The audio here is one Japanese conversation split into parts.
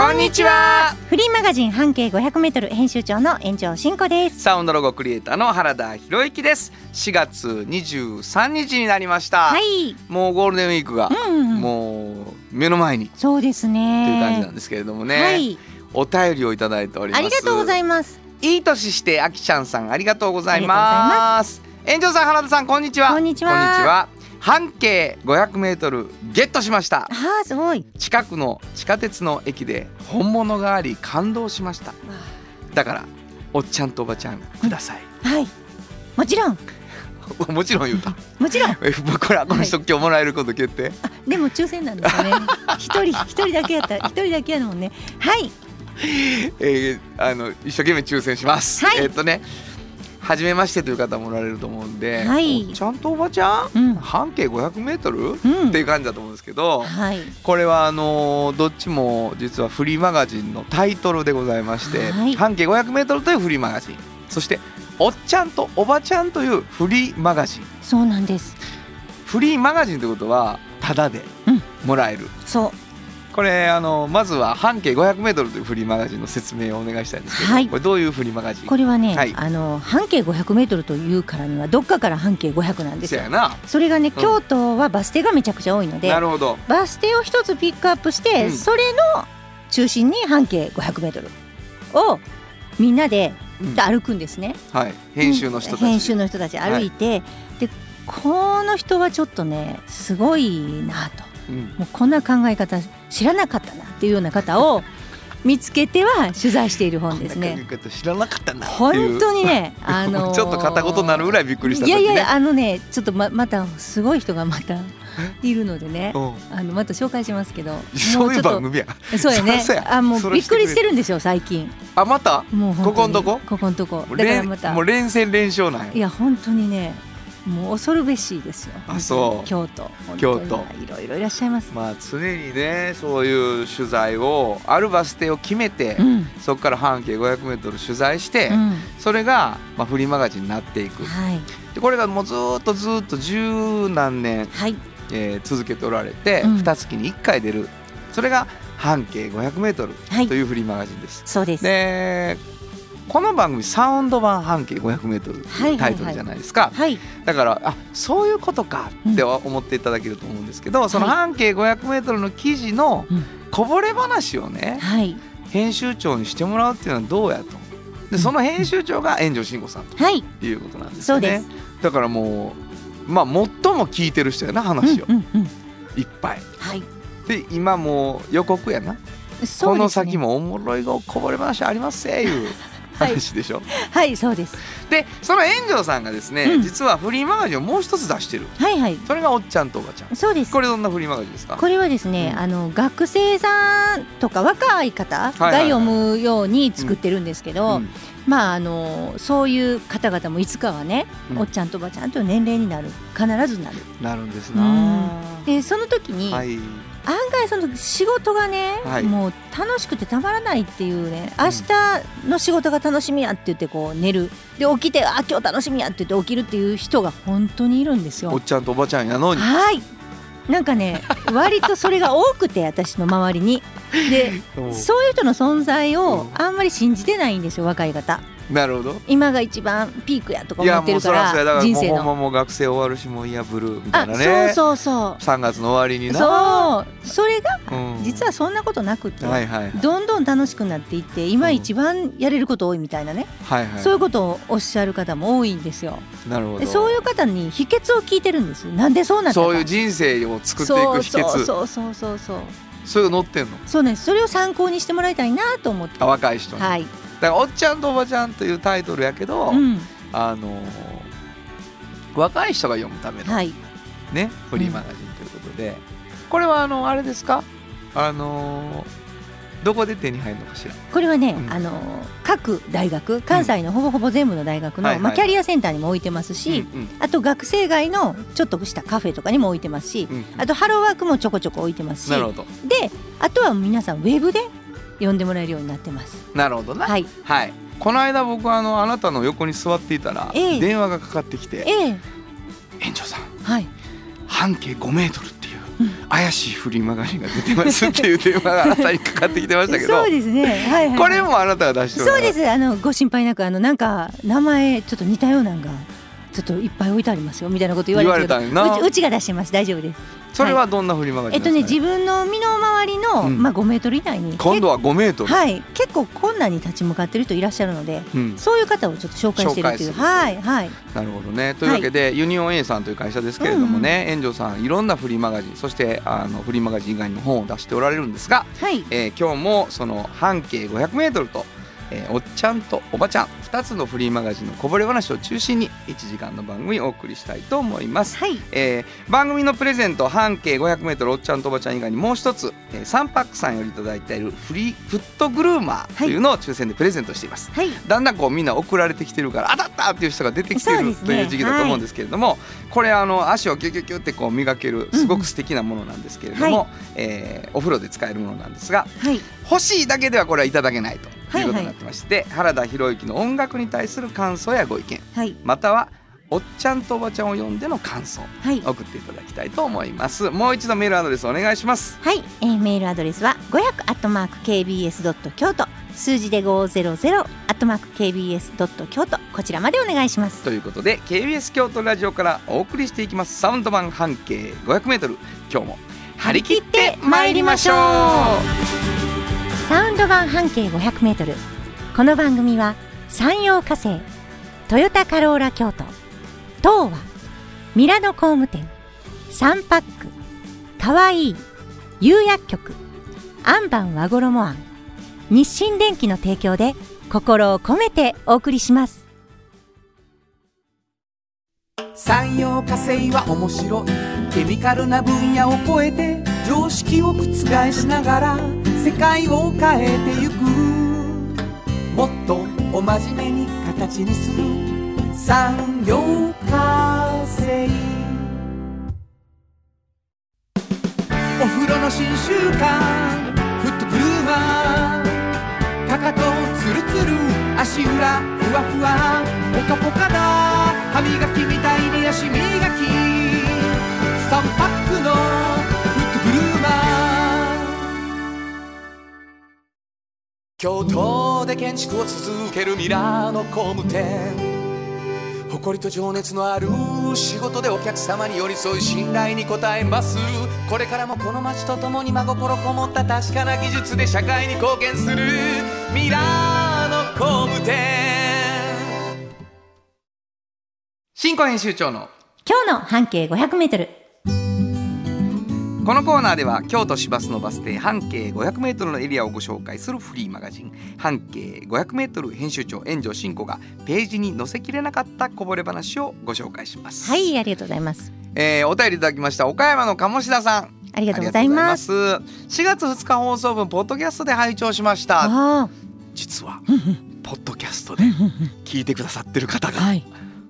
こんにちは。フリーマガジン半径500メートル編集長の炎上真子です。サウンドロゴクリエイターの原田博之です。4月23日になりました、はい。もうゴールデンウィークが、うん。うんうんもう目の前に。そうですね。いう感じなんですけれどもね、はい。お便りをいただいております。ありがとうございます。いい年してあきちゃんさんありがとうございます。炎上さん原田さんこんにちは。こんにちは。こんにちは半径500メートルゲットしましたああ、すごい。近くの地下鉄の駅で本物があり感動しましただからおっちゃんとおばちゃんください、はい。もちろん、もちろん言うたもちろん。えこれはこの人今日もらえること決定、あ、でも抽選なんですよね。一人、一人だけやったら、一人だけやのもんね。はい。えーあの一生懸命抽選します、はいえーっとね初めましてという方もおられると思うんで、はい。ちゃんとおばちゃん、うん。半径500メートル、うん。っていう感じだと思うんですけど、はい。これはあのーどっちも実はフリーマガジンのタイトルでございまして、はい。半径 500m というフリーマガジン。そしておっちゃんとおばちゃんというフリーマガジン。そうなんです。フリーマガジンということはタダでうん。もらえる、そう。これあのまずは半径 500m というフリーマガジンの説明をお願いしたいんですけど、はい。これどういうフリーマガジン？これはね、はい。あの半径500メートルというからにはどっかから半径500なんで。すよそや。な。それがね、ん。京都はバス停がめちゃくちゃ多いので、なるほど。バス停を一つピックアップして、うん。それの中心に半径500メートルをみんなでうん。歩くんですね。はい。編集の人たち、編集の人たち歩いて、でこの人はちょっとねすごいなと。うんもうこんな考え方知らなかったなっていうような方を見つけては取材している本ですね。考え方知らなかったな本当にね、あのーちょっと片言になるぐらいびっくりした時ね。いやいやあのねちょっとままたすごい人がまたいるのでねうん。あのまた紹介しますけど。そういう番組や。そうやね。あもそうれびっくりしてるんですよ最近。あまた？もうここんとこ？ここんとこ。だから連また。もう連戦連勝なんや。いや本当にねもう恐るべしいですよ。あそう。京都。京都。いろいろいらっしゃいます。まあ常にねそういう取材をあるバス停を決めて、うん。そこから半径 500m 取材して、うん。それが、まあ、フリーマガジンになっていく。はい。でこれがもうずーっとずーっと十何年、はい。えー続けておられて、うん。二月に1回出る。それが半径 500m はい。というフリーマガジンです。そうです。でこの番組サウンド版半径 500m とはいはいはい。いうタイトルじゃないですか。はい。だからあそういうことかって思っていただけると思うんですけど、その半径 500m の記事のうん。こぼれ話をねはい。編集長にしてもらうっていうのはどうやと。でその編集長が炎上慎吾さんはい。ということなんですよね。だからもうまあ最も聞いてる人やな話を、うんうんうん。いっぱい。はい。で今もう予告やな、ね。この先もおもろいこぼれ話ありますせいう。はい話でしょ、はい。そうです。でその炎上さんがですね、うん。実はフリーマガジンをもう一つ出してる。はいはい。それがおっちゃんとおばちゃん。そうです。これどんなフリーマガジンですか？これはですね、うん。あの学生さんとか若い方がはいはいはい。読むように作ってるんですけど、うん。まああのそういう方々もいつかはね、うん。おっちゃんとおばちゃんという年齢になる。必ずなる。なるんですうな、でその時に、はい案外その仕事がね、はい。もう楽しくてたまらないっていうね明日の仕事が楽しみやって言ってこう寝る。で起きてあ今日楽しみやって言って起きるっていう人が本当にいるんですよ。おっ。ちゃんとおばちゃんやのに。はい。なんかね割とそれが多くて 私の周りに。でうん。そういう人の存在をうん。あんまり信じてないんですよ若い方なるほど。今が一番ピークやとか思ってるかそら人生の。もう学生終わるしもういやブルーみたいあなね。そうそうそ3月の終わりにうな。そう。それがうん。実はそんなことなくって、はいはいはい。どんどん楽しくなっていって今一番やれること多いみたいなね、はいはい。そういうことをおっしゃる方も多いんですよ。なるほど。でそういう方に秘訣を聞いてるんです。なんでそうなったか。そういう人生を作っていく秘訣。そうそうそうそうそうそういうの載ってんの？そうねそれを参考にしてもらいたいなと思って。あ若い人に、はい、だから「おっちゃんとおばちゃん」というタイトルやけど、うん、あのー若い人が読むためのはい。ね、フリーマガジンということで、これはあのあれですか？あのーどこで手に入るのかしら？これはね、うん。あの各大学関西のほぼほぼ全部の大学の、はいはい。まあ、キャリアセンターにも置いてますし、うんうん。あと学生街のちょっとしたカフェとかにも置いてますし、うんあとハローワークもちょこちょこ置いてますしであとは皆さんウェブで読んでもらえるようになってます。なるほどな。はい、はい。この間僕はあのあなたの横に座っていたら、ええ。電話がかかってきてええ「園長さん。はい、半径5メートルっていううん。怪しいフリマガジンが出てますっていう 電話があなたにかかってきてましたけど。そうですね、はいはい、これもあなたが出してそうれです。あのご心配なくあのなんか名前ちょっと似たようなのがちょっといっぱい置いてありますよみたいなこと言われたんやな。うちうちが出してます。大丈夫ですそれはどんなフリマガジえっとね自分の身の回りの、うん。まあ5メートル以内に今度は5メートル、はい。結構困難に立ち向かってる人いらっしゃるのでうん、そういう方をちょっと紹介してるっていう。はいはい。なるほどね。というわけで、ユニオン A さんという会社ですけれどもね、炎上さんいろんなフリーマガジンそしてあのフリーマガジン以外にも本を出しておられるんですが、はい。えー今日もその半径 500m と、えーおっちゃんとおばちゃん2つのフリーマガジンのこぼれ話を中心に1時間の番組をお送りしたいと思います。はいえー番組のプレゼント半径 500m おっちゃんとおばちゃん以外にもう一つ、えー、サンパックさんよりいただいているフリーフットグルーマーというのを抽選でプレゼントしています。はい。だんだんこうみんな送られてきてるから当たったっていう人が出てきてる、という時期だと思うんですけれども、これあの足をキュキュキュってこう磨けるすごく素敵なものなんですけれども、はえーお風呂で使えるものなんですがはい。欲しいだけではこれはいただけないとはいいうことになってまして、原田博之の音楽に対する感想やご意見はい。またはおっちゃんとおばちゃんを読んでの感想はい。送っていただきたいと思います。もう一度メールアドレスお願いします。はい、えーメールアドレスは500アットマーク KBS ドット京都数字で500アットマーク KBS ドット京都こちらまでお願いします。ということで KBS 京都ラジオからお送りしていきます。サウンド版半径 500m 今日も張り切って参りましょう。サウンド版半径500メートル。この番組は山陽火星トヨタカローラ京都東和ミラノ工務店サンパックかわいい釉薬局アンバン和衣あん日清電機の提供で心を込めてお送りします。産業化成は面白い。ケミカルな分野を超えて常識を覆しながら世界を変えてゆく。もっとお真面目に形にする。産業化成。お風呂の新習慣フットグルーマーかかとツルツル足裏ふわふわポカポカだ歯磨きみたいに足磨き3パックのフットグルーマー京都で建築を続けるミラーの工務店。誇りと情熱のある仕事でお客様に寄り添い信頼に応えます。これからもこの街とともに真心こもった確かな技術で社会に貢献する。ミラーの工務店。新庫編集長の今日の半径500メートル。このコーナーでは京都市バスのバス停半径 500m のエリアをご紹介するフリーマガジン。半径 500m 編集長炎上真子がページに載せきれなかったこぼれ話をご紹介します。はいありがとうございます。えーお便りいただきました岡山の鴨志田さん。ありがとうございます。います。4月2日放送分ポッドキャストで拝聴しました。あ実はーポッドキャストで聞いてくださってる方がはい。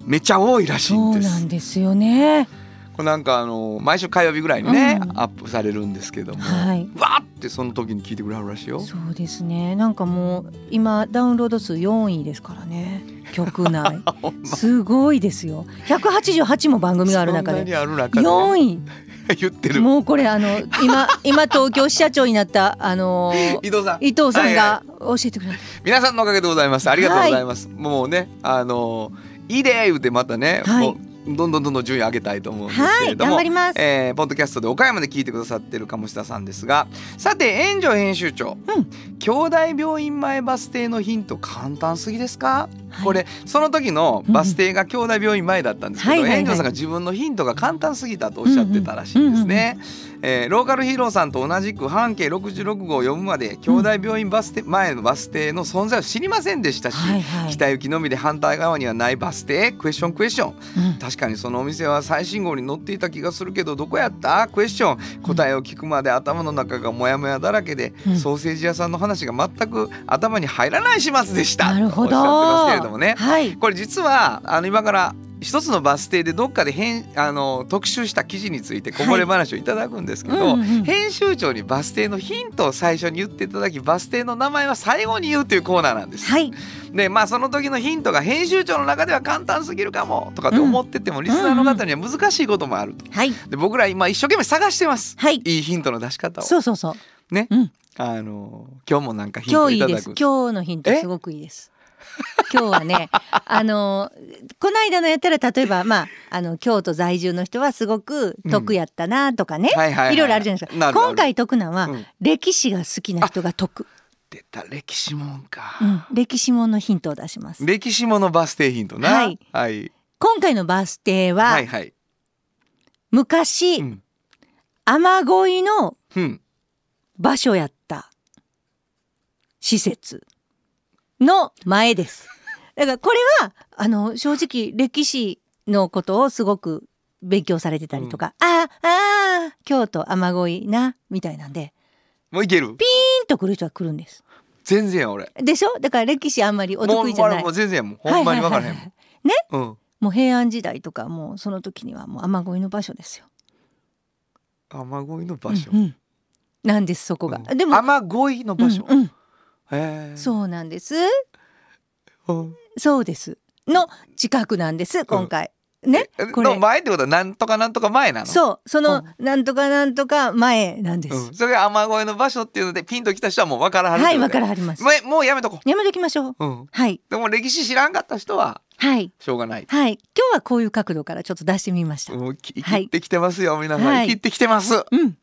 めっちゃ多いらしいそうんです。なんですよねなんかあの毎週火曜日ぐらいにね、うん。アップされるんですけども、はい。わーってその時に聞いてくれはるらしいよ。そうですね。なんかもう今ダウンロード数4位ですからね。曲内。すごいですよ。188も番組がある中で。ある中で4位。言ってる。もうこれあの今今東京支社長になったあの伊藤さん。伊藤さんはいが教えてくれた、皆さんのおかげでございます。ありがとうございます、もうねあのいいで言うてまたね、はいどんどんどんどん順位上げたいと思うんですけはいれども、頑張ります、えーポッドキャストで岡山で聞いてくださってる鴨下さんですがさて炎上編集長、うん。兄弟病院前バス停のヒント簡単すぎですか、はい。これその時のバス停が兄弟病院前だったんですけど、園長さんが自分のヒントが簡単すぎたとおっしゃってたらしいんですね。えーローカルヒーローさんと同じく半径66号を読むまで兄弟病院バス停前のバス停の存在を知りませんでしたし、はいはい。北行きのみで反対側にはないバス停。クエスチョンクエスチョンうん。確かにそのお店は最新号に載っていた気がするけどどこやった？クエスチョン答えを聞くまで頭の中がモヤモヤだらけで、うん。ソーセージ屋さんの話が全く頭に入らない始末でした。なるほどどもね。はい。これ実はあの今から一つのバス停でどっかで編あの特集した記事についてこぼれ話をいただくんですけど、うんうんうん。編集長にバス停のヒントを最初に言っていただきバス停の名前は最後に言うというコーナーなんです。はい。でまあその時のヒントが編集長の中では簡単すぎるかもとかって思ってても、リスナーの方には難しいこともあると。はい。で僕ら今一生懸命探してます。はい。いいヒントの出し方を。そうそうそう。ね、うん。あの今日もなんかヒント今日いいです。いただく。今日のヒントえすごくいいです今日はねあのこの間のやったら例えばまああの京都在住の人はすごく得やったなとかね、はいろいろあるじゃないですか今回得なんは、うん歴史が好きな人が得、出た歴史もんか。うん、歴史ものヒントを出します歴史ものバス停ヒントな。はい。はい。今回のバス停は、はいはい。昔、うん。雨乞いのうん。場所やった施設の前です。だからこれはあの正直歴史のことをすごく勉強されてたりとか、ああああ京都雨乞いなみたいなんでもういける？ピンと来る人は来るんです。全然や俺。でしょ？だから歴史あんまりお得意じゃない。もうもう全然やもうほんまに分からへんもん。ね？うん。もう平安時代とかもうその時にはもう雨乞いの場所ですよ。雨乞いの場所？う。んうんなんですそこが。うんでも雨乞いの場所？うんうん。そうなんです。うん。そうです。の近くなんです今回。ねえこれ。の前ってことはなんとかなんとか前なの？そうそのなんとかなんとか前なんです。うん。それが雨乞いの場所っていうのでピンときた人はもう分からはる。はいわからはります。もうもうやめとこやめときましょう。う。うん。はいでも歴史知らんかった人ははいしょうがない。はい今日はこういう角度からちょっと出してみました。もう生きてきてますよ皆さん。はい生きてきてます。うん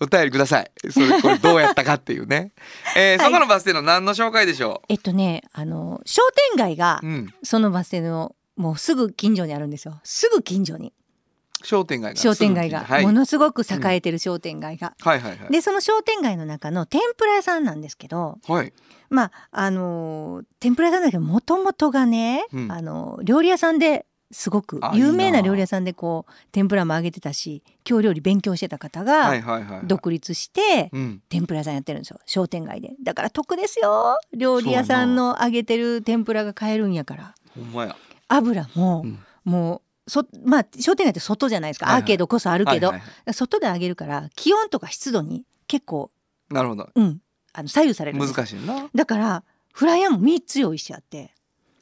お便りください。それこれどうやったかっていうね。えーはいそこのバス停の何の紹介でしょえっとねあの商店街がう。うん。そのバス停のもうすぐ近所にあるんですよ。すぐ近所に商店街が。商店街が、はい。ものすごく栄えてる商店街が。はいはいはい。でその商店街の中の天ぷら屋さんなんですけどはい。まああのー天ぷら屋さんだけどもともとがね、うんあの料理屋さんですごくあ有名なな料理屋さんでこう天ぷらも揚げてたし京料理勉強してた方はいがはいはい。独立してうん。天ぷら屋さんやってるんですよ商店街でだから得ですよ料理屋さんの揚げてる天ぷらが買えるんやからほんまや。油も、うん。もうそまあ商店街って外じゃないですか、はいはい。アーケードこそあるけど、はいはいはい。外で揚げるから気温とか湿度に結構なるほど。うん。あの左右される難しいな。だからフライヤーも3つ用意してあって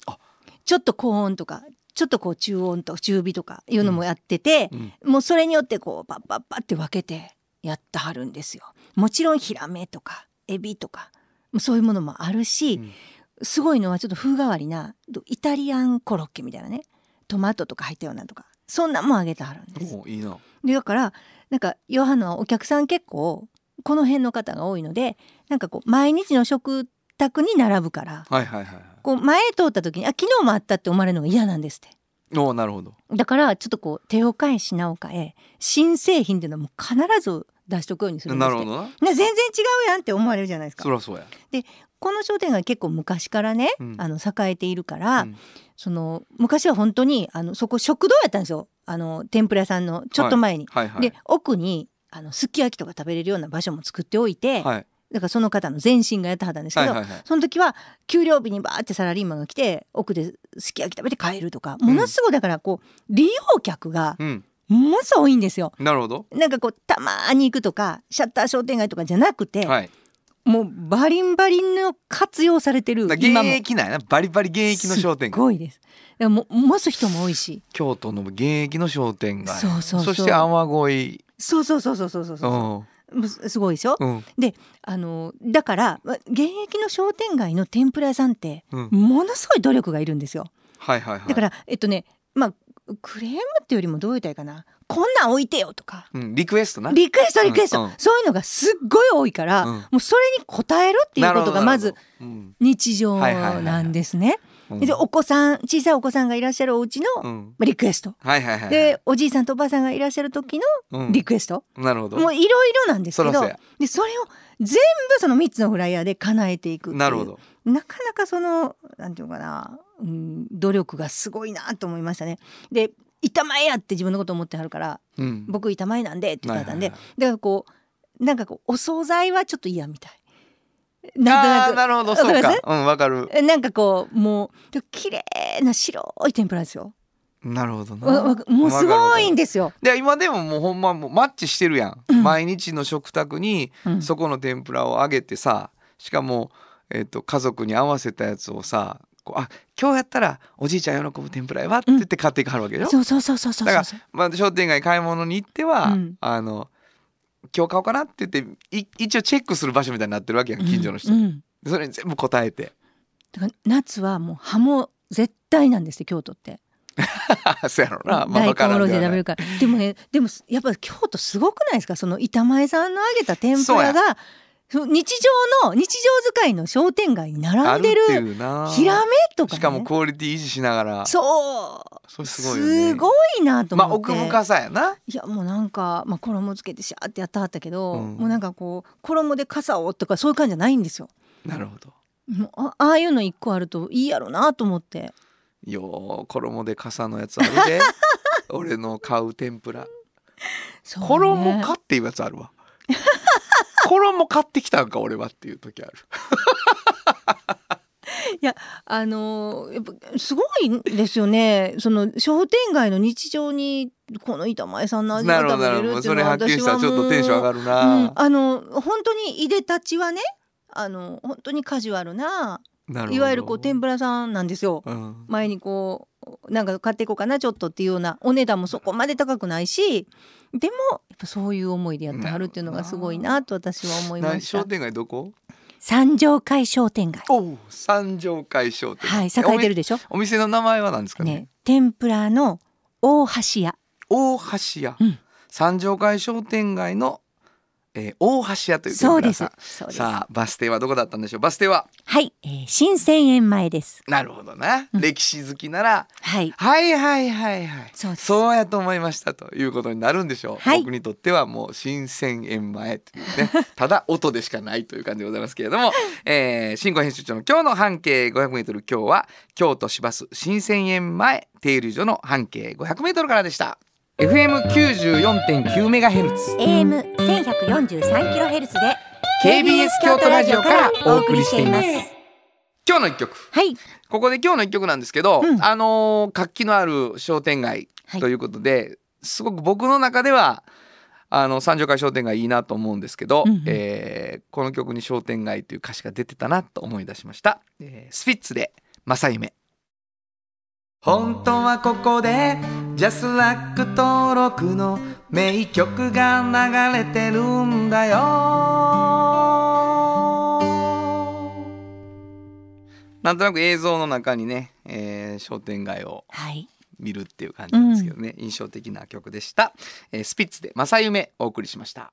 あ。ちょっと高温とかちょっとこう中温と中火とかいうのもやってて、うん。もうそれによってこうパッパッパって分けてやってはるんですよ。もちろんヒラメとかエビとかそういうものもあるし、うんすごいのはちょっと風変わりなイタリアンコロッケみたいなねトマトとか入ったようなとかそんなんもあげてはるんです。おいいな。でだからなんかヨハのお客さん結構この辺の方が多いのでなんかこう毎日の食卓に並ぶからはいはいはい。こう前通った時にあ昨日もあったって思われるのが嫌なんですっておおなるほど。だからちょっとこう手を変え品を変え新製品っていうのはもう必ず出しとくようにするんですなるほどな。ね全然違うやんって思われるじゃないですかそりゃそうや。この商店街結構昔からね、うんあの栄えているから、うんその昔は本当にあのそこ食堂やったんですよあの天ぷら屋さんのちょっと前に。はいはい。で奥にあのすき焼きとか食べれるような場所も作っておいて、はいだからその方の前身がやってはったんですけど、はいはいはい。その時は給料日にバーってサラリーマンが来て奥ですき焼き食べて帰るとかものすごいだからこう利用客がうん。ものすごい多いんですよ。なるほど。なんかこうたまに行くとかシャッター商店街とかじゃなくて、はい。もうバリンバリンの活用されてるだ現役なんやな。バリバリ現役の商店街。すごいです。でも持つ人も多いし京都の現役の商店街。そうそうそうして雨乞い。そうそうそうそうそうそううそう、ん。すすごいでしょうん。あのだからま現役の商店街の天ぷら屋さんってうん。ものすごい努力がいるんですよはいはいはい。だからえっとねまあクレームっていうよりもどう言ったらいいかなこんなん置いてよとか。うん、リクエストな。リクエストリクエスト、うんうん。そういうのがすっごい多いから、うん。もうそれに応えるっていうことがまず日常なんですね。うん。でお子さん小さいお子さんがいらっしゃるお家のうん。リクエスト、はいはいはいでおじいさんとおばあさんがいらっしゃる時のうん。リクエスト、なるほど。もういろいろなんですけどでそれを全部その3つのフライヤーで叶えていくっていう。なるほど。なかなかそのなんていうのかな、うん、努力がすごいなと思いましたね。で板前やって自分のこと思ってはるからうん僕板前なんでって言ってたんで、はいはいだからこうなんかこうお惣菜はちょっと嫌みたい。あなあなるほどわかります？そうか。うんわかる。えなんかこうもうで綺麗な白い天ぷらですよ。なるほどな。わわもうすごいんでですよ。で今でももうほんまもうマッチしてるやん、うん。毎日の食卓にうん。そこの天ぷらを揚げてさしかも、えっと家族に合わせたやつをさこうあ今日やったらおじいちゃん喜ぶ天ぷらやわって言って買っていかはるわけでしょ、そうそうそうそうそうだから、まあ、商店街買い物に行っては、うん。あの今日買おうかなって言ってい一応チェックする場所みたいになってるわけやん近所の人、うんうん。それに全部答えて。だから夏はもう葉も絶対なんですよ京都って。そうやろな、まあ、大根おろしで食べるから。でもねでもやっぱ京都すごくないですか？その板前さんの揚げた天ぷらが日常の日常使いの商店街にあ並んでるヒラメとかね。しかもクオリティ維持しながら。そう。それすごいよね。すごいなとま思って、あ奥深さやな。いやもうなんか、まあ、衣つけてシャーってやったはったけど、うん。もうなんかこう衣で傘をとかそういう感じじゃないんですよ。なるほど。もうあああいうの一個あるといいやろなと思って。よう衣で傘のやつあるで。俺の買う天ぷら。ね。衣かっていうやつあるわ衣買ってきたんか俺はっていう時ある。あのーやっぱすごいんですよね。その商店街の日常にこの板前さんの味が食べどなるほどれるっていうのはそれ発見したらちょっとテンション上がるうん。な、あの本当にいでたちはねあの本当にカジュアルないわゆるこう天ぷらさんなんですよ。うん。前にこうなんか買っていこうかなちょっとっていうようなお値段もそこまで高くないしでもやっぱそういう思いでやってはるっていうのがすごいなと私は思いました。何商店街どこ？三条会商店街。三条会商店はい栄えてるでしょ？お店の名前は何ですかね？ね天ぷらの大橋屋。大橋屋、うん。三条会商店街の、えー大橋屋という天そうです。さあバス停はどこだったんでしょう？バス停は？はい、えー、新千円前です。なるほどな、うん。歴史好きならはい。はいはいはいはい。そうそうやと思いましたということになるんでしょう、はい。僕にとってはもう新千円前というね。ただ音でしかないという感じでございますけれども、えー、新語編集長の今日の半径 500m 今日は京都市バス新千円前停留所の半径 500m からでした FM94.9 メガヘルツ。AM 千百四十三キロヘルツで KBS 京都ラジオからお送りしています。今日の一曲。はい。ここで今日の一曲なんですけど、うん。あのー活気のある商店街はい。ということで、すごく僕の中ではあの三条会商店街いいなと思うんですけど、うんうん。えーこの曲に商店街という歌詞が出てたなと思い出しました、えースピッツで正夢本当はここでジャスラック登録の名曲が流れてるんだよ。なんとなく映像の中にね、えー商店街をはい。見るっていう感じなんですけどね、印象的な曲でした、えースピッツで正夢お送りしました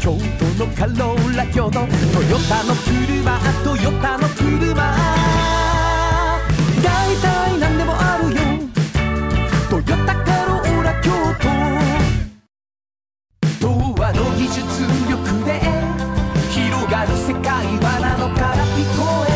京都のカローラ京都トヨタの車トヨタの車。だいたいなんでもあるよ。トヨタカローラ京都。童話の技術力で広がる世界はなのから聞こえ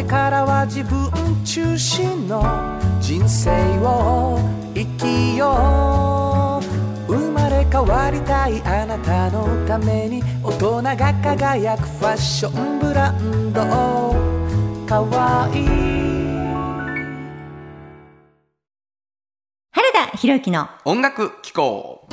れからは自分中心の人生を生きよう。生まれ変わりたいあなたのために大人が輝くファッションブランドかわいい。原田博之の音楽機構。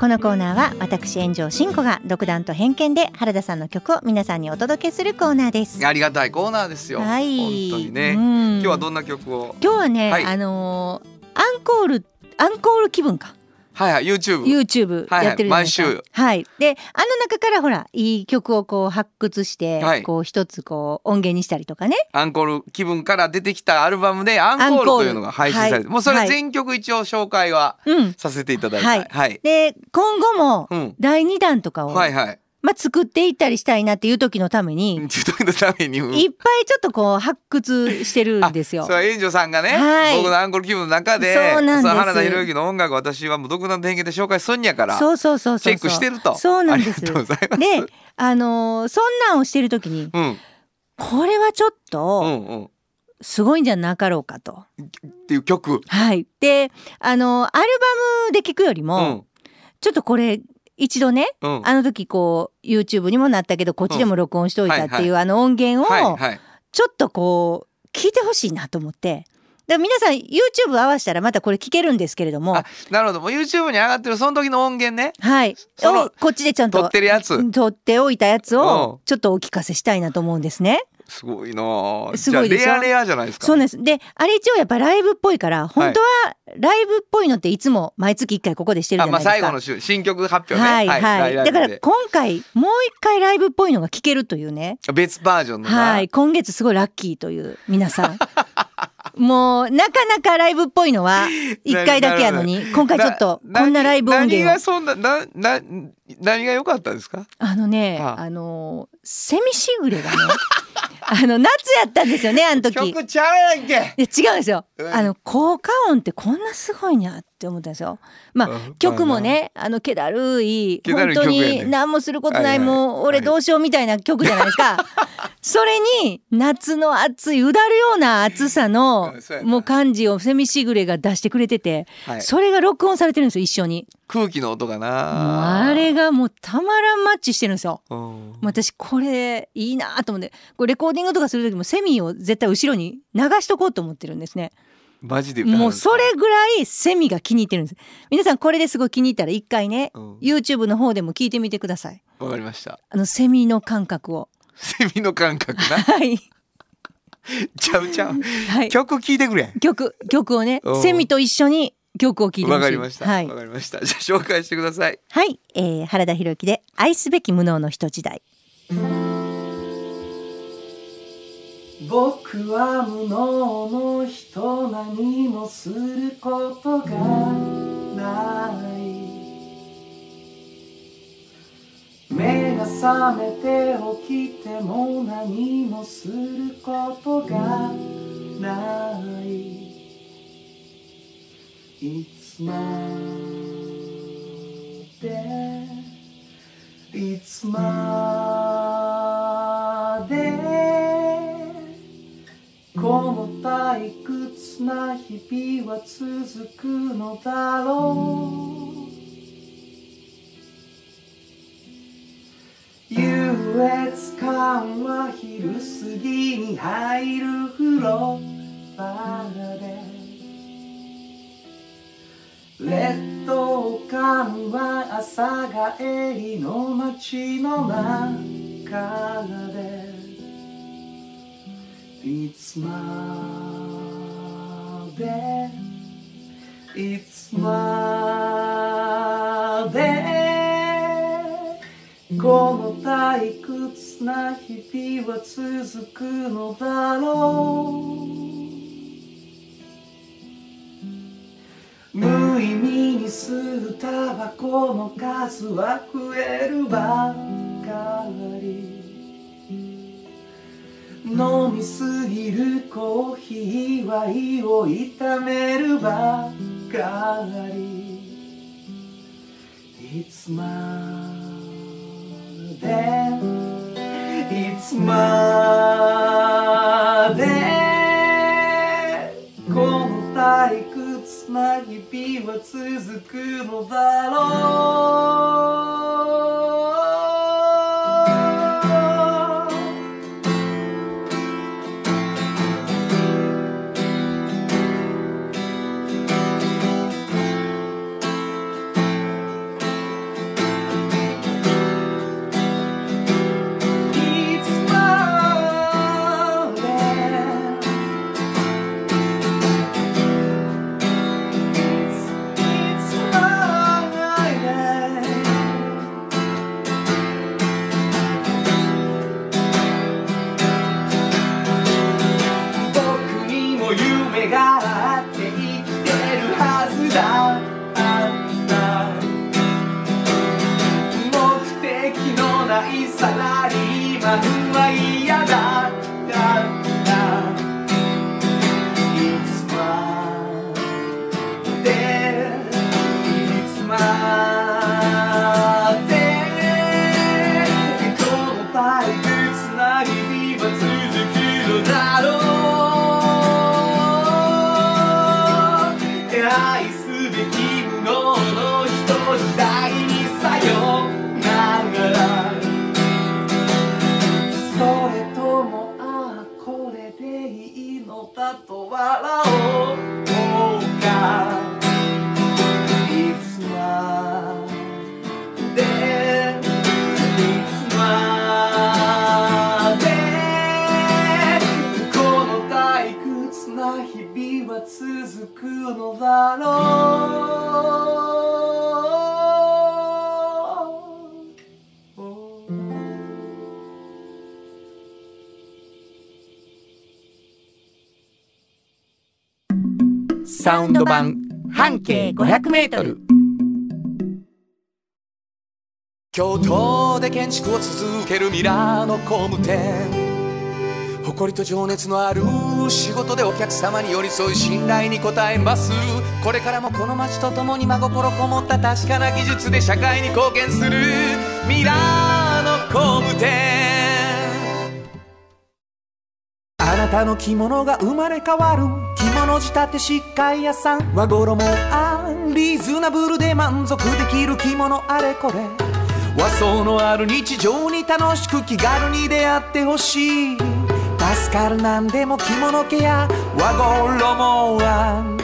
このコーナーは私炎上真子が独断と偏見で原田さんの曲を皆さんにお届けするコーナーです。ありがたいコーナーですよ、はい。本当にね、うん。今日はどんな曲を？今日はね、はい。あのーアンコールアンコール気分かはいはい YouTube YouTube はいはいやってるじゃないですか。毎週はい。で、あの中からほらいい曲をこう発掘して、はいこう一つこう音源にしたりとかね。アンコール気分から出てきたアルバムでアンコールというのが配信されて、はいもうそれはい全曲一応紹介はうん。させていただいて、はいはい、で今後もうん、第二弾とかを、はいはい。まあ作っていったりしたいなっていう時のために、ちょっとのために、うんいっぱいちょっとこう発掘してるんですよそ。れはエンジョさんがね、はい僕のアンコール気分の中でそうなんですの原田博之の音楽私はもう独断と偏見で紹介すんやからそうそうそうそうそう。チェックしてるとそうなんです。ありがとうございますで、あのーそんなんをしてる時に、うんこれはちょっうとんうんすごいんじゃなかろうかと。っていう曲、はい。で、あのーアルバムで聞くよりも、うんちょっとこれ一度ね、うん、あの時こう YouTube にもなったけどこっちでも録音しといたっていう、うんあの音源をちょっとこう聞いてほしいなと思って。だから皆さん YouTube 合わせたらまたこれ聞けるんですけれども。あ、なるほど。もう YouTube に上がってるその時の音源ね。はい。をこっちでちゃんと撮ってるやつ。撮っておいたやつうん。をちょっとお聞かせしたいなと思うんですね。すごいなあすごいレアレアじゃないですかそうです。で、あれ一応やっぱライブっぽいから、本当はライブっぽいのっていつも毎月一回ここでしてるあまあじゃないですか。最後の週新曲発表ねはいはい。ライブだからで今回もう一回ライブっぽいのが聞けるというね。別バージョンのなはい。今月すごいラッキーという皆さん。もうなかなかライブっぽいのは一回だけやのに、今回ちょっとこんなライブ音何源をが。そんななな何が良かったんですか？あのね、はああの、セミしぐれがね、あの、夏やったんですよね、あの時。曲ちゃうやんけいや違うんですよ。うんあの効果音ってこんなすごいんやって思ったんですよ。まあうん曲もねあの気だるい本当に何もすることない、もう俺どうしようみたいな曲じゃないですか。それに夏の暑いうだるような暑さの もう感じをセミしぐれが出してくれてて、はいそれが録音されてるんですよ一緒に。空気の音がなあれがもうたまらんマッチしてるんですよ。私これいいなと思ってこれレコーディングとかする時もセミを絶対後ろに流しとこうと思ってるんですね。マジでもうそれぐらいセミが気に入ってるんです。皆さんこれですごい気に入ったら一回ね、うん YouTube の方でも聞いてみてください。わかりましたあのセミの感覚を。セミの感覚な？はい。ちゃうちゃうはい。曲聴いてくれ曲、曲をねう、んセミと一緒に曲を聴いて。わかりましたわ、はい。かりましたじゃあ紹介してくださいはい。えー、原田博之で愛すべき無能の人時代。僕は無能の人何もすることがない。目が覚めて起きても何もすることがない。いつまでいつまでこの退屈な日々は続くのだろう。優越感は昼過ぎに入る風呂場で。劣等感は朝帰りの街の中で。いつまでいつまでこの退屈な日々は続くのだろう。無意味に吸うタバコの数は増えるばかり。飲みすぎるコーヒーは胃を痛めるばかり。いつまで？いつまで？この退屈な日々は続くのだろう。ド版半径500メートル。京都で建築を続けるミラーの工務店。誇りと情熱のある仕事でお客様に寄り添い信頼に応えます。これからもこの街とともに真心こもった確かな技術で社会に貢献する。ミラーの工務店。あなたの着物が生まれ変わる着物仕立て疾患屋さん和衣あリーズナブルで満足できる着物あれこれ。和装のある日常に楽しく気軽に出会ってほしい。助かるなんでも着物ケア和衣は。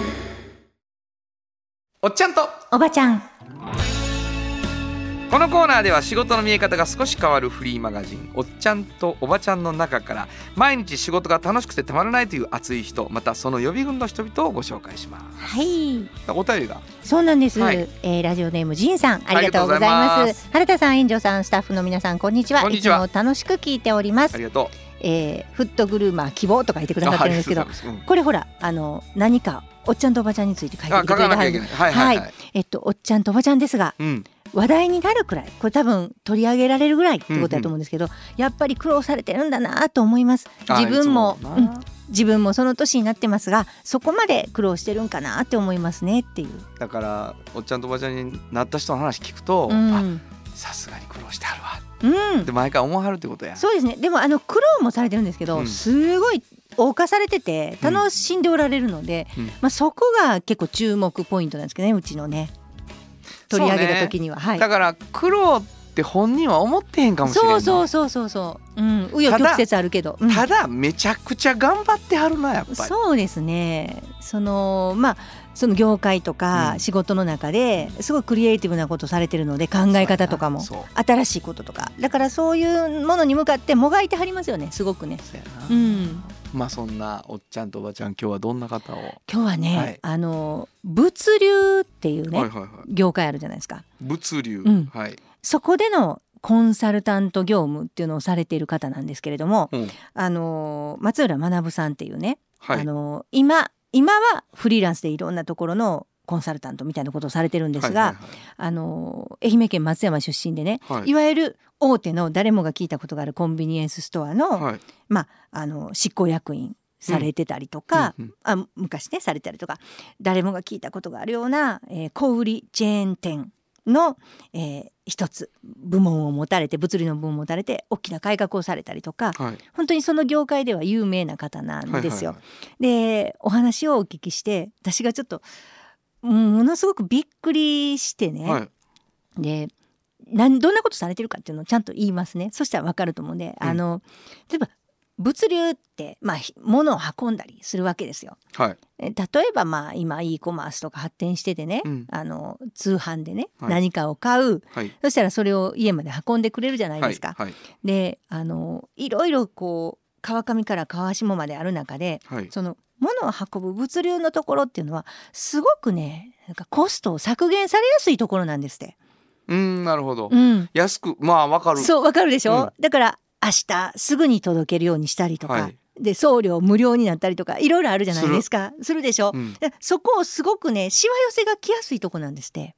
おっちゃんと。おばちゃんこのコーナーでは仕事の見え方が少し変わるフリーマガジン「おっちゃんとおばちゃん」の中から毎日仕事が楽しくてたまらないという熱い人またその予備軍の人々をご紹介しまはい。すお便りが。そうなんです、はい。えーラジオネームジンさんありがとうございます。原田さん園長さんスタッフの皆さんこんにちは。にちは。いつも楽しく聞いております。ありがとう。えーフットグルーマー希望と書いてくださってるんですけどうございます。これほらあの何かおっちゃんとおばちゃんについて書いてくれたかなきゃいけないはいはい。はい、えっとおっちゃんとおばちゃんですがうん話題になるくらいこれ多分取り上げられるぐらいってことだと思うんですけど、やっぱり苦労されてるんだなと思います。あ自分も。うん。自分もその年になってますがそこまで苦労してるんかなって思いますねっていう、だからおっちゃんとおばちゃんになった人の話聞くと、うあんさすがに苦労してはるわ。うん。って毎回思わはるってことや。そうですね。でもあの苦労もされてるんですけど、うん。すごい謳歌されてて楽しんでおられるので、うん。まあ、そこが結構注目ポイントなんですけどねうちのね取り上げた時には、はい。だから苦労って本人は思ってへんかもしれな。いそうそうそうそうそう、うん、紆余曲折あるけど、うん。ただめちゃくちゃ頑張ってはるなやっぱり。そうですね。そのまあその業界とかうん。仕事の中ですごいクリエイティブなことされてるので考え方とかも新しいこととか。だからそういうものに向かってもがいてはりますよねすごくね。うん、まあそんなおっちゃんとおばちゃん今日はどんな方を、今日はね、はい。あの物流っていうね、はいはいはい。業界あるじゃないですか。物流、うん。はい、そこでのコンサルタント業務っていうのをされている方なんですけれども、うん。あの松浦学さんっていうね、はい。あの今今はフリーランスでいろんなところのコンサルタントみたいなことをされてるんですが、はいあの愛媛県松山出身でね、はい。はいい、わゆる大手の誰もが聞いたことがあるコンビニエンスストアの,、はい。まあ、あの執行役員されてたりとか、うんうんあ昔ねされたりとか誰もが聞いたことがあるような、えー小売チェーン店の、えー一つ部門を持たれて物理の部門を持たれて大きな改革をされたりとかはい。本当にその業界では有名な方なんですよ。はいはいはい。でお話をお聞きして私がちょっとものすごくびっくりしてね、はい。でなんどんなことされてるかっていうのをちゃんと言いますね。そしたらわかると思うんで、うん。あの例えば物流って、まあ、ひ物を運んだりするわけですよ。はい。え例えばまあ今 e コマースとか発展しててね、うん。あの通販でね、はい。何かを買う。はい。そしたらそれを家まで運んでくれるじゃないですか。はい。であのいろいろこう川上から川下まである中ではい。その物を運ぶ物流のところっていうのはすごくねなんかコストを削減されやすいところなんですって。うんなるほど。うん、安くまあわかる。そうわかるでしょ、うん。だから明日すぐに届けるようにしたりとか、はい。で送料無料になったりとかいろいろあるじゃないですか。する。でしょ、うん。でそこをすごくねしわ寄せが来やすいとこなんですって。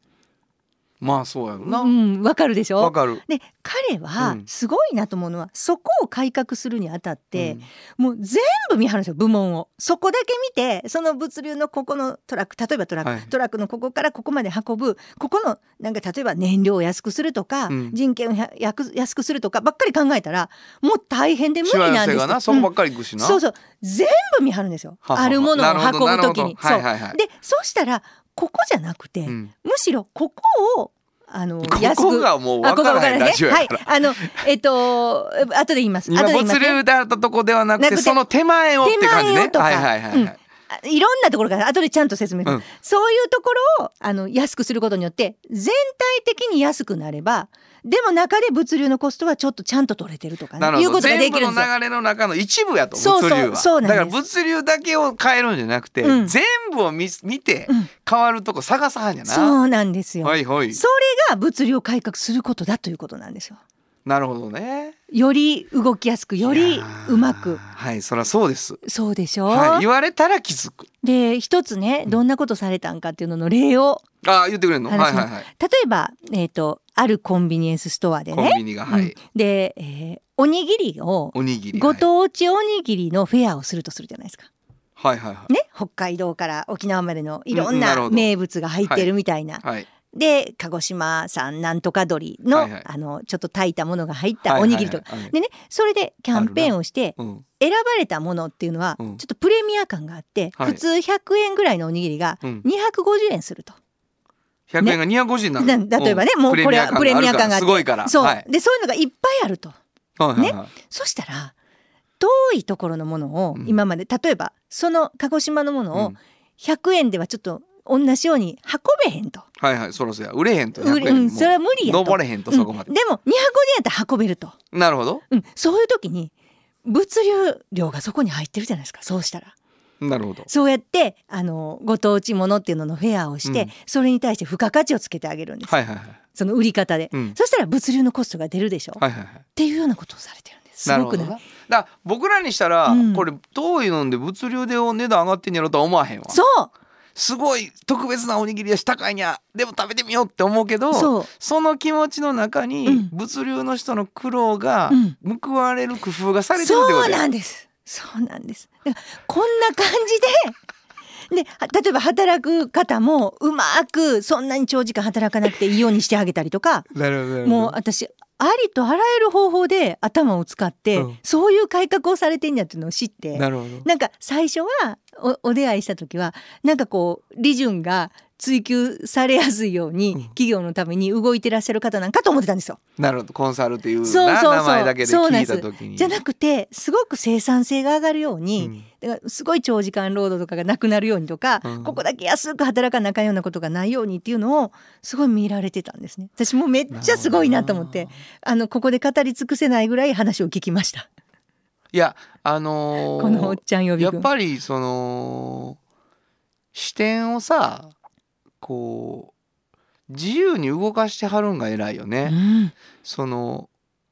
まあそうやろな。うんわかるでしょ？わかる。で彼はうん。すごいなと思うのは、そこを改革するにあたって、うん。もう全部見張るんですよ部門を。そこだけ見てその物流のここのトラック例えばトラック、はい。トラックのここからここまで運ぶここのなんか例えば燃料を安くするとか、うん。人件をややく安くするとかばっかり考えたらもう大変で無理なんです。っがなそこばっかり行くしな。そうそう。全部見張るんですよ。はははあ。るものを運ぶ時に。なるほどはいはいはい。そうでそうしたらここじゃなくて、うん。むしろここをあのこ安くこがもうあわからない。ラジオやはい。からあのえっと後で言います。今後で言いますね。物流であったとこではなくててその手前をって感じ手前をとか。ねはいはいはいはい。あいろんなところから後でちゃんと説明うん。そういうところをあの安くすることによって全体的に安くなればでも中で物流のコストはちょっとちゃんと取れてるとかね。いうことができるんですよ。流れの中の一部やとそうそう物流は。そうだから物流だけを変えるんじゃなくて、うん。全部を見見てうん。変わるとこ探さはんやな、そうなんですよ、はいはい。それが物流を改革することだということなんですよ。なるほどね。より動きやすくよりうまく。はいそりゃそうです。そうでしょ、はい言われたら気づく。で一つねどんなことされたんかっていうのの例をあ言ってくれるの？はいはいはい。例えば、えー、とあるコンビニエンスストアでコンねビニがはい、うん。で、えーおにぎりをおにぎり。ご当地おにぎりのフェアをするとするじゃないですか。はいはいはい。ね、北海道から沖縄までのいろんな名物が入ってるみたいな。はい。で鹿児島産なんとか鶏の,、はいはい。あのちょっと炊いたものが入ったおにぎりとか。はい。はいはいでねそれでキャンペーンをしてうん。選ばれたものっていうのはちうん。ょっとプレミア感があって、はい。普通100円ぐらいのおにぎりがうん。250円すると。100円が250になる、な例えばね、う。んもうこれはプレミア感があって。すごいから。そう、はい。でそういうのがいっぱいあると。はいはいはい。そしたら遠いところのものをうん。今まで、例えばその鹿児島のものをうん。100円ではちょっと同じように運べへんと。はいはい。そろそろや。売れへんと。100売れうん、それは無理やと。登れへんとそこまで。うん、でも250円やったら運べると、なるほど。うん、そういう時に物流量がそこに入ってるじゃないですか。そうしたらなるほど。そうやってあのご当地ものっていうののフェアをして、うん。それに対して付加価値をつけてあげるんです、はいはいはい。その売り方で、うん。そしたら物流のコストが出るでしょ、はいはいはい。っていうようなことをされてるんです。すごくない？だ僕らにしたら、うん。これ遠いのんで物流でお値段上がってんやろとは思わへんわ。そう。すごい特別なおにぎりやし高いにゃ。でも食べてみようって思うけどそう。その気持ちの中に、うん。物流の人の苦労がうん。報われる工夫がされてるってこそうなんです。そうなんです。こんな感じで。では例えば働く方もうまくそんなに長時間働かなくていいようにしてあげたりとかもう私ありとあらゆる方法で頭を使って、うんそういう改革をされてんやっていうのを知ってななんか最初はおお出会いした時はなんかこう利潤が追求されやすいように、うん企業のために動いてらっしゃる方なんかと思ってたんですよ。なるほどコンサルっていうなそうそうそう名前だけで聞いた時にじゃなくてすごく生産性が上がるように、うんだからすごい長時間労働とかがなくなるようにとか、うんここだけ安く働かなあかんようなことがないようにっていうのをすごい見られてたんですね。私もめっちゃすごいなと思ってあのここで語り尽くせないぐらい話を聞きました。いやあのーこのおっちゃん予備軍。やっぱりその視点をさこう自由に動かしてはるんが偉いよね。うん。その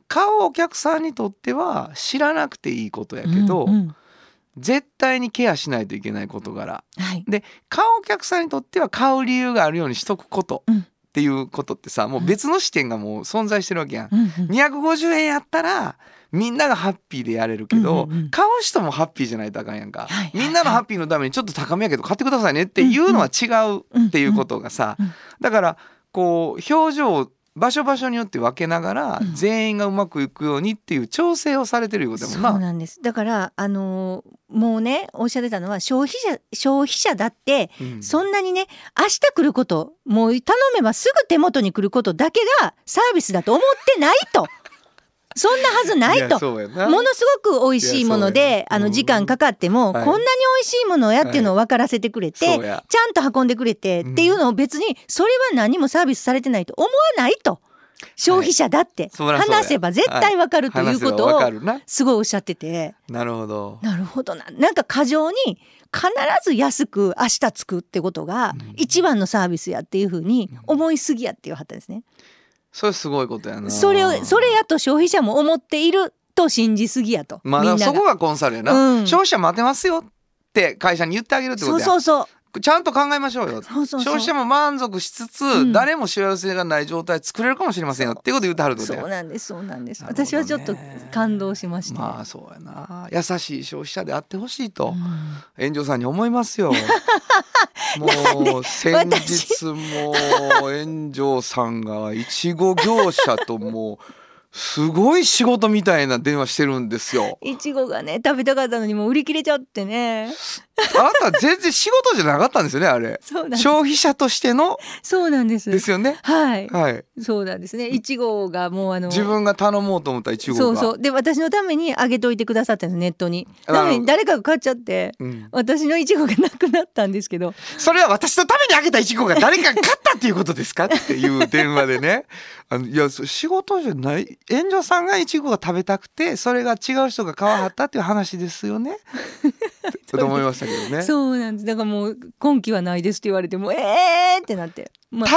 買うお客さんにとっては知らなくていいことやけど、うんうん。絶対にケアしないといけない事柄。はい。買うお客さんにとっては買う理由があるようにしとくことうん。っていうことってさもう別の視点がもう存在してるわけやん。うんうん。250円やったらみんながハッピーでやれるけど、うんうんうん。買う人もハッピーじゃないとあかんやんか、はいはいみんなのハッピーのためにちょっと高めやけど買ってくださいねっていうのは違うっていうことがさ、うんうんだからこう表情場所場所によって分けながら、うん。全員がうまくいくようにっていう調整をされてるいうことだそもんな。うなんです。だからあのーもうねおっしゃってたのは消費者消費者だってうん。そんなにね明日来ることもう頼めばすぐ手元に来ることだけがサービスだと思ってないとそんなはずないやと。ものすごく美味しいものであのうん時間かかっても、はいこんなに美味しいものやっていうのを分からせてくれて、ちゃんと運んでくれて、うんっていうのを別にそれは何もサービスされてないと思わないと消費者だって話せば絶対分かるということを。すごいおっしゃってて。なるほど。なるほどな。なんか過剰に必ず安く明日着くってことがうん一番のサービスやっていうふうに思いすぎやっていうはったですね。それすごいことやな。それをそれやと消費者も思っていると信じすぎやと。まあそこがコンサルやな、うん。消費者待てますよって会社に言ってあげるってこそうとや。そうそう。ちゃんと考えましょうよ。そうそうそう。消費者も満足しつつ、ん。誰も幸せがない状態作れるかもしれませんよっていうこと言ってはるってことそうやなんですそうなんです。ね。私はちょっと感動しました。まあそうやな。優しい消費者であってほしいと、うん。炎上さんに思いますよ もう先日も炎上さんがいちご業者ともうすごい仕事みたいな電話してるんですよ いちごがね食べたかったのにもう売り切れちゃってね。あなた全然仕事じゃなかったんですよねあれ。消費者としての。そうなんです。ですよね。はい。はい。そうなんですね。いちごがもうあの自分が頼もうと思ったいちごが。そうそう。で私のためにあげといてくださったんですネットに。なのに誰かが買っちゃってうん。私のイチゴがなくなったんですけど。それは私のためにあげたいちごが誰かが買ったっていうことですかっていう電話でね。あのいやそ仕事じゃない。炎上さんがいちごが食べたくてそれが違う人が買わはったっていう話ですよね。と思いましたけどね。食そうなんです。だからもう根拠はないですって言われてもえーってなって、まあ、べ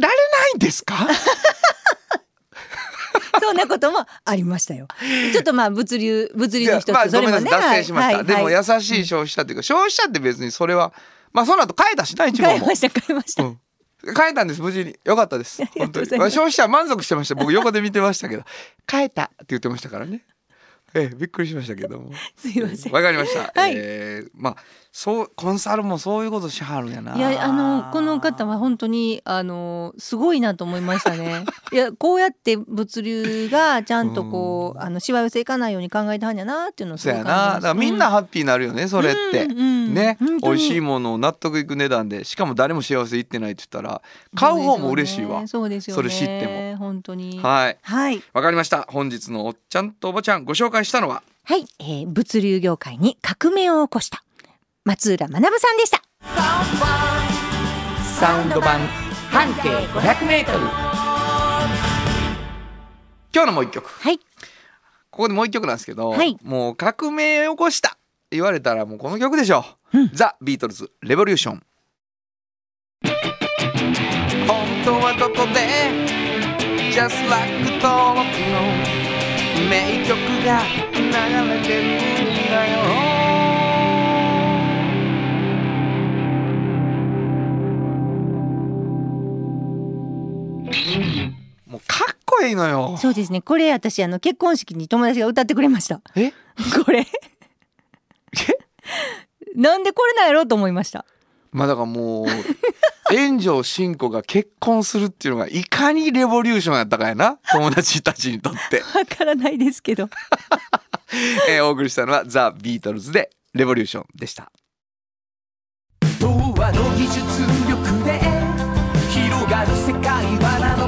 られないんですか？そんなこともありましたよ。ちょっとまあ物流物流の一つ、まあそれも脱線しました、はいでもはい。優しい消費者っていうか、消費者って別にそれはまあその後変えたしないちごも買いました買いました、うん。変えたんです無事に。よかったです。本当に。消費者は満足してました。僕横で見てましたけど。変えたって言ってましたからねええびっくりしましたけども。すいません。わかりました、はい。えーまあそうコンサルもそういうことしはるんやな。いやあのこの方は本当にあのすごいなと思いましたね。いやこうやって物流がちゃんとこう、あのしわ寄せいかないように考えてはんやなっていうのをすそうやな。だからみんなハッピーになるよね、それって、うんうんね。美味しいものを納得いく値段で。しかも誰も幸せいってないって言ったら買う方も嬉しいわ、そうですよね。それ知っても。本当に。はい。はい。わかりました。本日のおっちゃんとおばちゃんご紹介したのは？はい、えー物流業界に革命を起こした松浦学さんでした。サウンド版半径 500m 今日のもう一曲。はい、ここでもう一曲なんですけど、はい。もう革命起こした言われたらもうこの曲でしょう、うん。ザ・ビートルズ・レボリューション。本当はどこで Just like 登録の名曲が流れてるんだよもうかっこいいのよそうですね。これ私あの結婚式に友達が歌ってくれました。え？これ。なんでこれなんやろうと思いました。まあだからもう炎上真子が結婚するっていうのがいかにレボリューションやったかやな。友達たちにとって、わからないですけど。えーお送りしたのはザ・ビートルズでレボリューションでした。童話の技術力で広がる世界は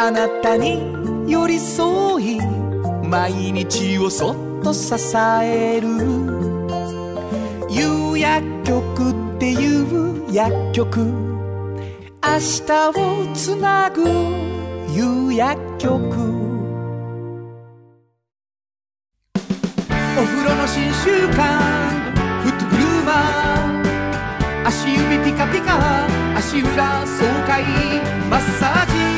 あなたに寄り添い毎日をそっと支える。夕薬局っていう薬局。明日をつなぐ夕薬局。お風呂の新習慣。フットグルーマー足指ピカピカ。足裏爽快。マッサージ。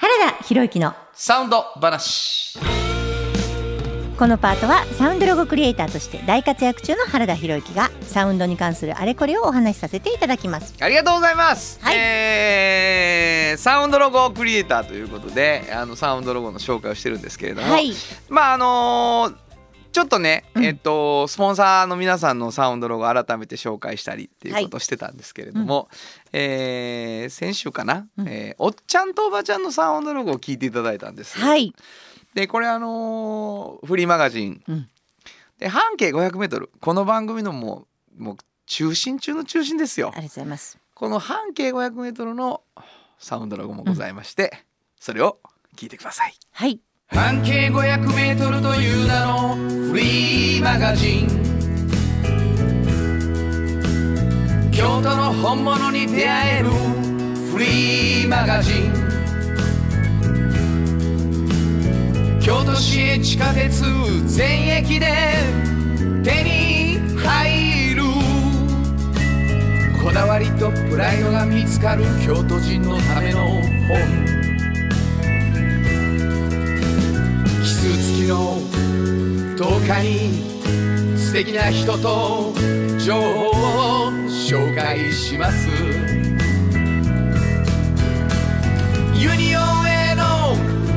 博之のサウンド話。このパートはサウンドロゴクリエイターとして大活躍中の原田博之がサウンドに関するあれこれをお話しさせていただきます。ありがとうございます、はい。えーサウンドロゴクリエイターということであのサウンドロゴの紹介をしてるんですけれども、はい。まああのーちょっとね、うん。えっとスポンサーの皆さんのサウンドロゴを改めて紹介したりっていうことをしてたんですけれども、えー先週かな、うん。えーおっちゃんとおばちゃんのサウンドロゴを聞いていただいたんです。はい。でこれあのーフリーマガジン、うん。で半径 500m この番組のもうもう中心中の中心ですよ。ありがとうございます。この半径 500m のサウンドロゴもございまして、それを聞いてください。はい半径500メートルという名のフリーマガジン。京都の本物に出会えるフリーマガジン。京都市営地下鉄全駅で手に入る。こだわりとプライドが見つかる京都人のための本。奇数付きの10日に素敵な人と情報を紹介します。ユニオンへの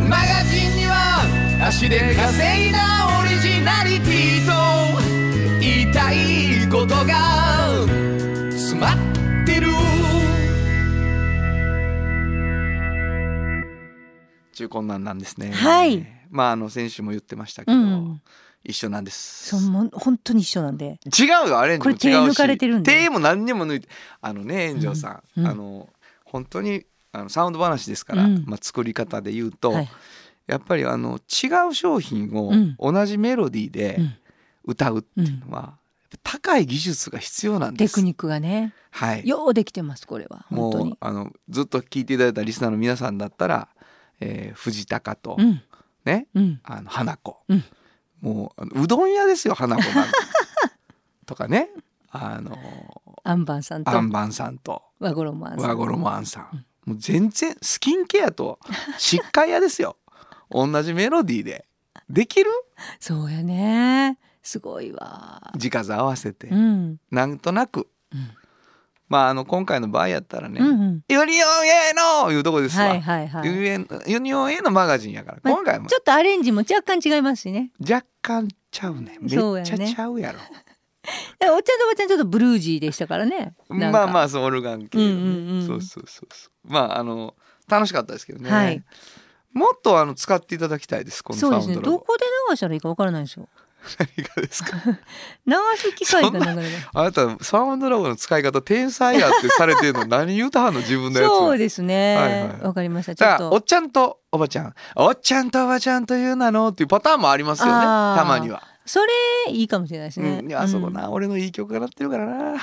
マガジンには足で稼いだオリジナリティと言いたいことが詰まってる。中困難なんですね。はいまああの先週も言ってましたけど、うん。一緒なんです。そうもう本当に一緒なんで。違うよアレンジも違うしこれ手抜かれてるんで。手も何にも抜いてあのね炎上さん、うん。うん。あの本当にあのサウンド話ですから、うん。まあ、作り方で言うと、はい。やっぱりあの違う商品をうん。同じメロディーでうん。歌うっていうのは、やっぱ高い技術が必要なんです。テクニックがねはい、ようできてますこれは。本当もうにあのずっと聞いていただいたリスナーの皆さんだったら、えー藤高と、うんね。うん。あの花子、うん。もううどん屋ですよ花子なんて。とかね。あのアンバンさんと。アンバンさんと。和衣あんさん。和衣あん。さん、もう全然スキンケアと疾患屋ですよ。同じメロディーで。できる？そうやね。すごいわ。字数合わせて、うん。なんとなく、うんまああの今回の場合やったらね、うんうん。ユニオン A のいうとこですわ、はいはいはい。ユニオンユニオン A のマガジンやから、まあ今回も。ちょっとアレンジも若干違いますしね。若干ちゃうねめっちゃちゃうやろ。えおっちゃんとおばちゃんちょっとブルージーでしたからね。まあまあそうオルガン系のね、うんうんうんそうそうそうそう。まああの楽しかったですけどね、はい。もっとあの使っていただきたいですこのサそうですね。どこで流したらいいかわからないですよ何がですか？流す機会がなかなかあなたサウンドロゴの使い方天才やってされてるの何言うたはんの自分のやつ？そうですね。わ、はいはい。かりました。ちょっだからおとっちゃんとおばちゃん。おっちゃんとおばちゃんという名のっていうパターンもありますよねたまには、それいいかもしれないですね、うん、あそこな、俺のいい曲が鳴ってるからな。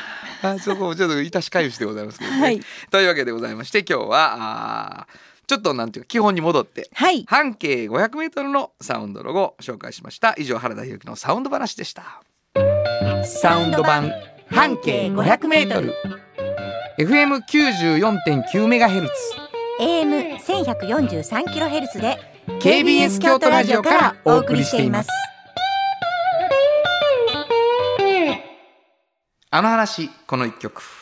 あそこちょっといたしかゆしでございますけどね、はい。というわけでございまして今日はあーちょっとなんていうか基本に戻ってはい。半径 500m のサウンドロゴを紹介しました。以上原田裕之のサウンド話でした。サウンド版半径 500m FM94.9 メガヘルツ。AM 1143キロヘルツで KBS 京都ラジオからお送りしています。あの話この一曲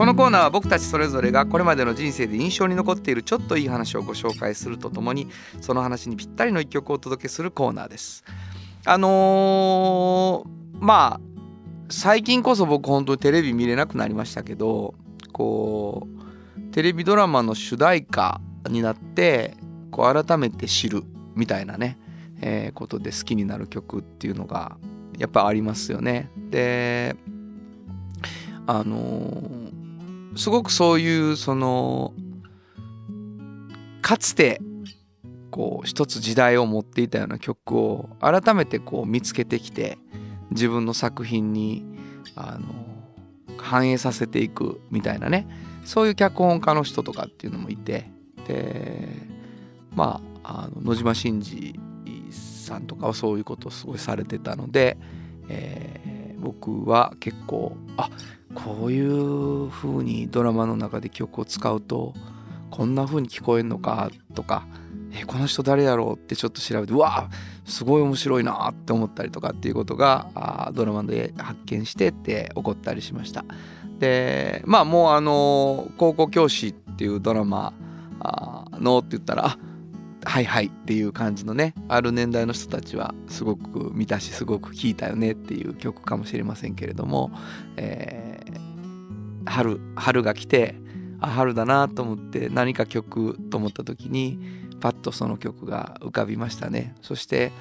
このコーナーは僕たちそれぞれがこれまでの人生で印象に残っているちょっといい話をご紹介するとともにその話にぴったりの一曲をお届けするコーナーです。あのーまあ最近こそ僕本当にテレビ見れなくなりましたけどこうテレビドラマの主題歌になってこう改めて知るみたいなね、えーことで好きになる曲っていうのがやっぱありますよね。であのーすごくそういうそのかつてこう一つ時代を持っていたような曲を改めてこう見つけてきて自分の作品にあの反映させていくみたいなねそういう脚本家の人とかっていうのもいてでまああの野島伸司さんとかはそういうことをすごいされてたので、えー僕は結構あこういう風にドラマの中で曲を使うとこんな風に聞こえんのかとかえこの人誰やろうってちょっと調べてうわすごい面白いなって思ったりとかっていうことがあドラマで発見してって起こったりしました。でまあもうあの高校教師っていうドラマのって言ったらあはいはいっていう感じのねある年代の人たちはすごく見たしすごく聴いたよねっていう曲かもしれませんけれども、えー、春春が来てあ春だなと思って何か曲と思った時にパッとその曲が浮かびましたね。そして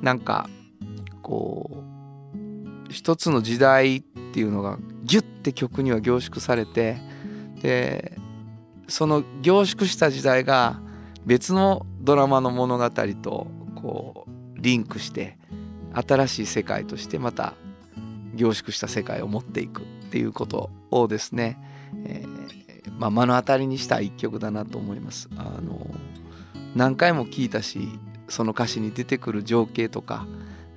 なんかこう一つの時代っていうのがギュッて曲には凝縮されてでその凝縮した時代が別のドラマの物語とこうリンクして新しい世界としてまた凝縮した世界を持っていく。っていうことをですね、えー、まあ、目の当たりにした一曲だなと思います。あの何回も聞いたしその歌詞に出てくる情景とか、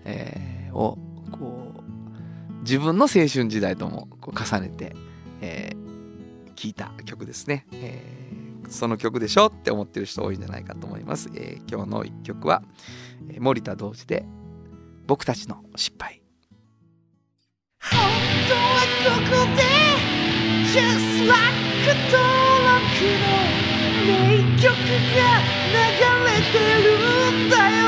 えー、をこう自分の青春時代ともこう重ねて、えー、聞いた曲ですね。えーその曲でしょって思ってる人多いんじゃないかと思います。えー、今日の一曲は、え、森田同時で僕たちの失敗。本当はここで Just like 登録の名曲が流れてるんだよ。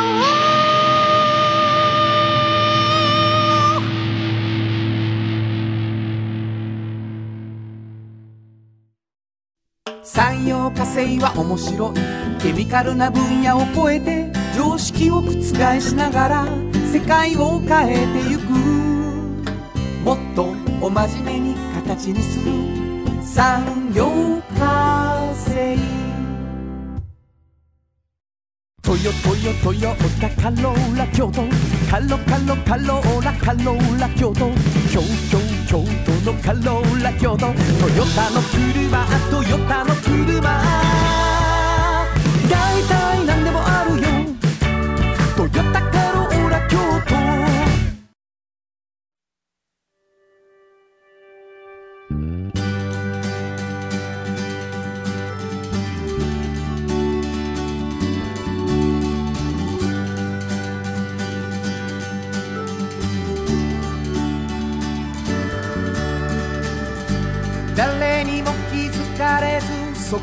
産業化成は面白い。ケミカルな分野を超えて常識を覆しながら世界を変えてゆく。もっとお真面目に形にする。産業化成。トヨトヨトヨタカローラ京都。カロカロカローラカローラ京都。京京京都のカローラ京都。トヨタの車トヨタの車。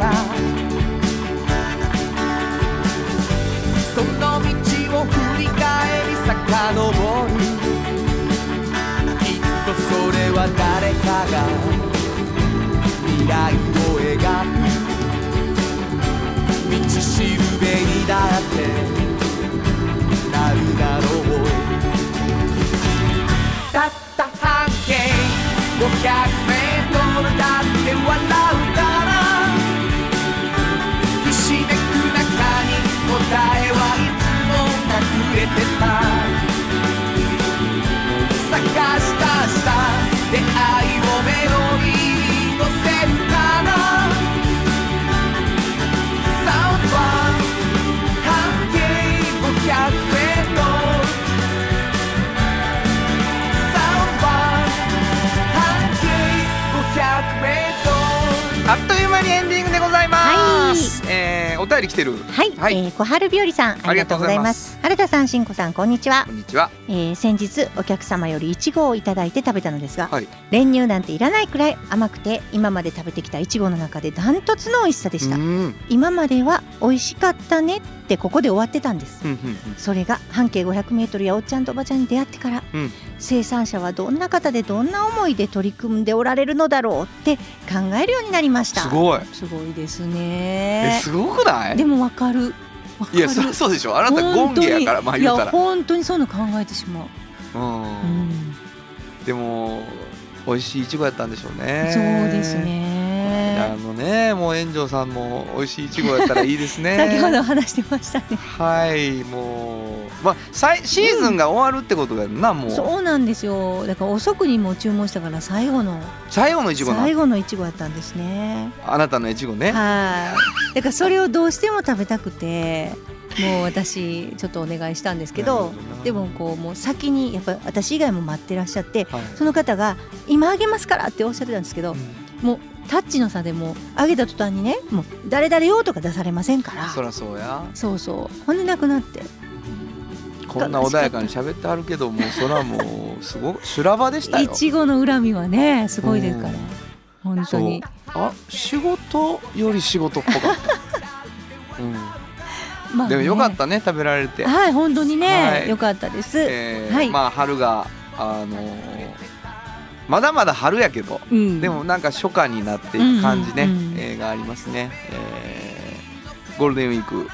たその道を振り返り遡る。きっとそれは誰かが未来を描く。道しるべにだって。なるだろう。たった半径500あっという間にエンディングでございます。はい、えー、お便り来てる。はい、はい、えー、小春日和さん、ありがとうございます。原田さん、しんこさん、こんにちは。こんにちは。えー、先日お客様よりいちごをいただいて食べたのですが、はい、練乳なんていらないくらい甘くて、今まで食べてきたいちごの中でダントツの美味しさでした。今までは美味しかったねってここで終わってたんです。それが半径500メートルやおっちゃんとおばちゃんに出会ってから、うん、生産者はどんな方でどんな思いで取り組んでおられるのだろうって考えるようになりました。すごい。すごいですね。すごくない？でもわかる。いやそ そうでしょ。あなたゴンゲやからまあ言うたら。本当にそういうの考えてしまう、うん、うん、でも美味しいいちごやったんでしょうね。そうですねあのねもう炎上さんも美味しいいちごやったらいいですね。先ほど話してましたね。はいもうまあシーズンが終わるってことだよな、もう。そうなんですよ。だから遅くにも注文したから最後の最後のいちごな最後のいちごやったんですね。あなたのいちごね。はい。だからそれをどうしても食べたくてもう私ちょっとお願いしたんですけどでもこうもう先にやっぱ私以外も待ってらっしゃってはい。その方が「今あげますから」っておっしゃってたんですけどもうタッチの差でもうあげた途端にねもう誰々用とか出されませんから。そらそうや。そうそう。ほんでなくなって。こんな穏やかに喋ってはるけどもう そらもうすごく修羅場でしたよ。いちごの恨みはねすごいですから。うん。本当に。あ仕事より仕事っぽかった、うん。まあね。でもよかったね食べられて、はい本当にね、はい。よかったです、えーはい。まあ春があのーまだまだ春やけど、うん。でもなんか初夏になっていく感じね、うんうんうん。えーがありますね、えーゴールデンウィークうん。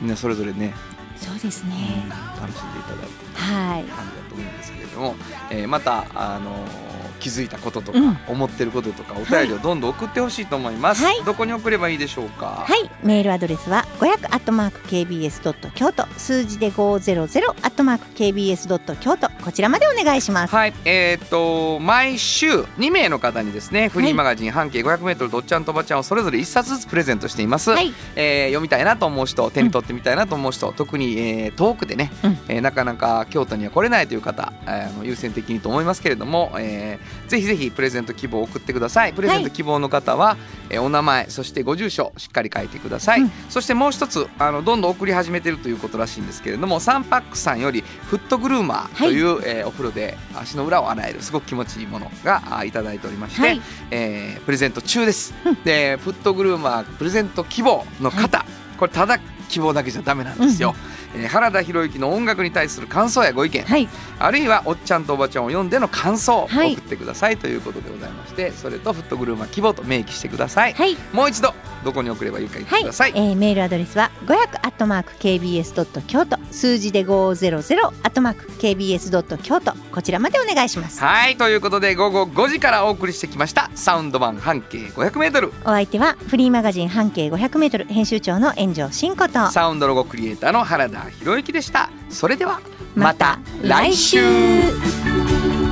みんなそれぞれね、そうですね。楽しんでいただいてはい。感じだと思うんですけれども、えーまたあのー気づいたこととか、うん。思ってることとかお便りをどんどん送ってほしいと思います、はい。どこに送ればいいでしょうか？はい、メールアドレスは500アットマーク KBS ドット京都。数字で500アットマーク KBS ドット京都。こちらまでお願いします。はい、えーっと毎週2名の方にですねフリーマガジン半径 500m どっちゃんとばちゃんをそれぞれ1冊ずつプレゼントしています、はい、えー読みたいなと思う人手に取ってみたいなと思う人、特に、えー遠くでね、うん。えーなかなか京都には来れないという方、えー優先的にと思いますけれども、えーぜひぜひプレゼント希望を送ってください。プレゼント希望の方は、えーお名前そしてご住所しっかり書いてください、うん。そしてもう一つあのどんどん送り始めてるということらしいんですけれどもサンパックさんよりフットグルーマーという、えーお風呂で足の裏を洗えるすごく気持ちいいものがあいただいておりまして、はい、えープレゼント中です。でフットグルーマープレゼント希望の方、これただ希望だけじゃダメなんですよ。えー原田博之の音楽に対する感想やご意見、はい、あるいはおっちゃんとおばちゃんを読んでの感想をはい。送ってください。ということでございまして、それとフットグルーマー希望と明記してください。はい、もう一度どこに送ればいいか言ってはい、ください。えーメールアドレスは500アットマーク KBS ドット京都数字で500アットマーク KBS ドット京都こちらまでお願いします。はい。ということで午後5時からお送りしてきました。サウンド版半径 500m お相手はフリーマガジン半径500メートル編集長の炎上真子と。サウンドロゴクリエイターの原田博之でした。それではまた来週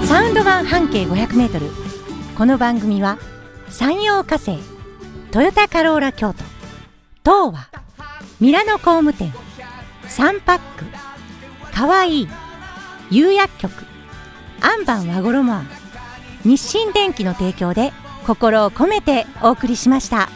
サウンド版半径500メートルこの番組は山陽火星トヨタカローラ京都東和ミラノ工務店サンパックかわいい釉薬局アンバン和衣庵日清電機の提供で心を込めてお送りしました。